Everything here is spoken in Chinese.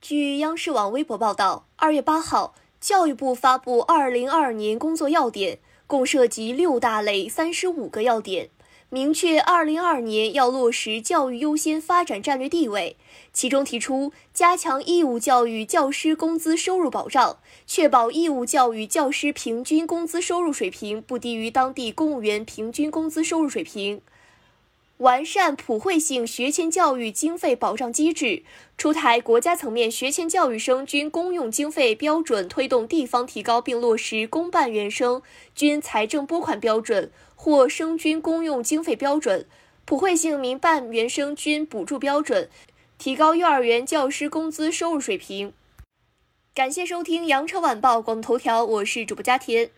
据央视网微博报道，二月八号，教育部发布二零二二年工作要点，共涉及六大类三十五个要点，明确二零二二年要落实教育优先发展战略地位。其中提出，加强义务教育教师工资收入保障，确保义务教育教师平均工资收入水平不低于当地公务员平均工资收入水平。完善普惠性学前教育经费保障机制，出台国家层面学前教育生均公用经费标准，推动地方提高并落实公办原生均财政拨款标准或生均公用经费标准、普惠性民办原生均补助标准，提高幼儿园教师工资收入水平。感谢收听羊城晚报广东头条，我是主播佳田。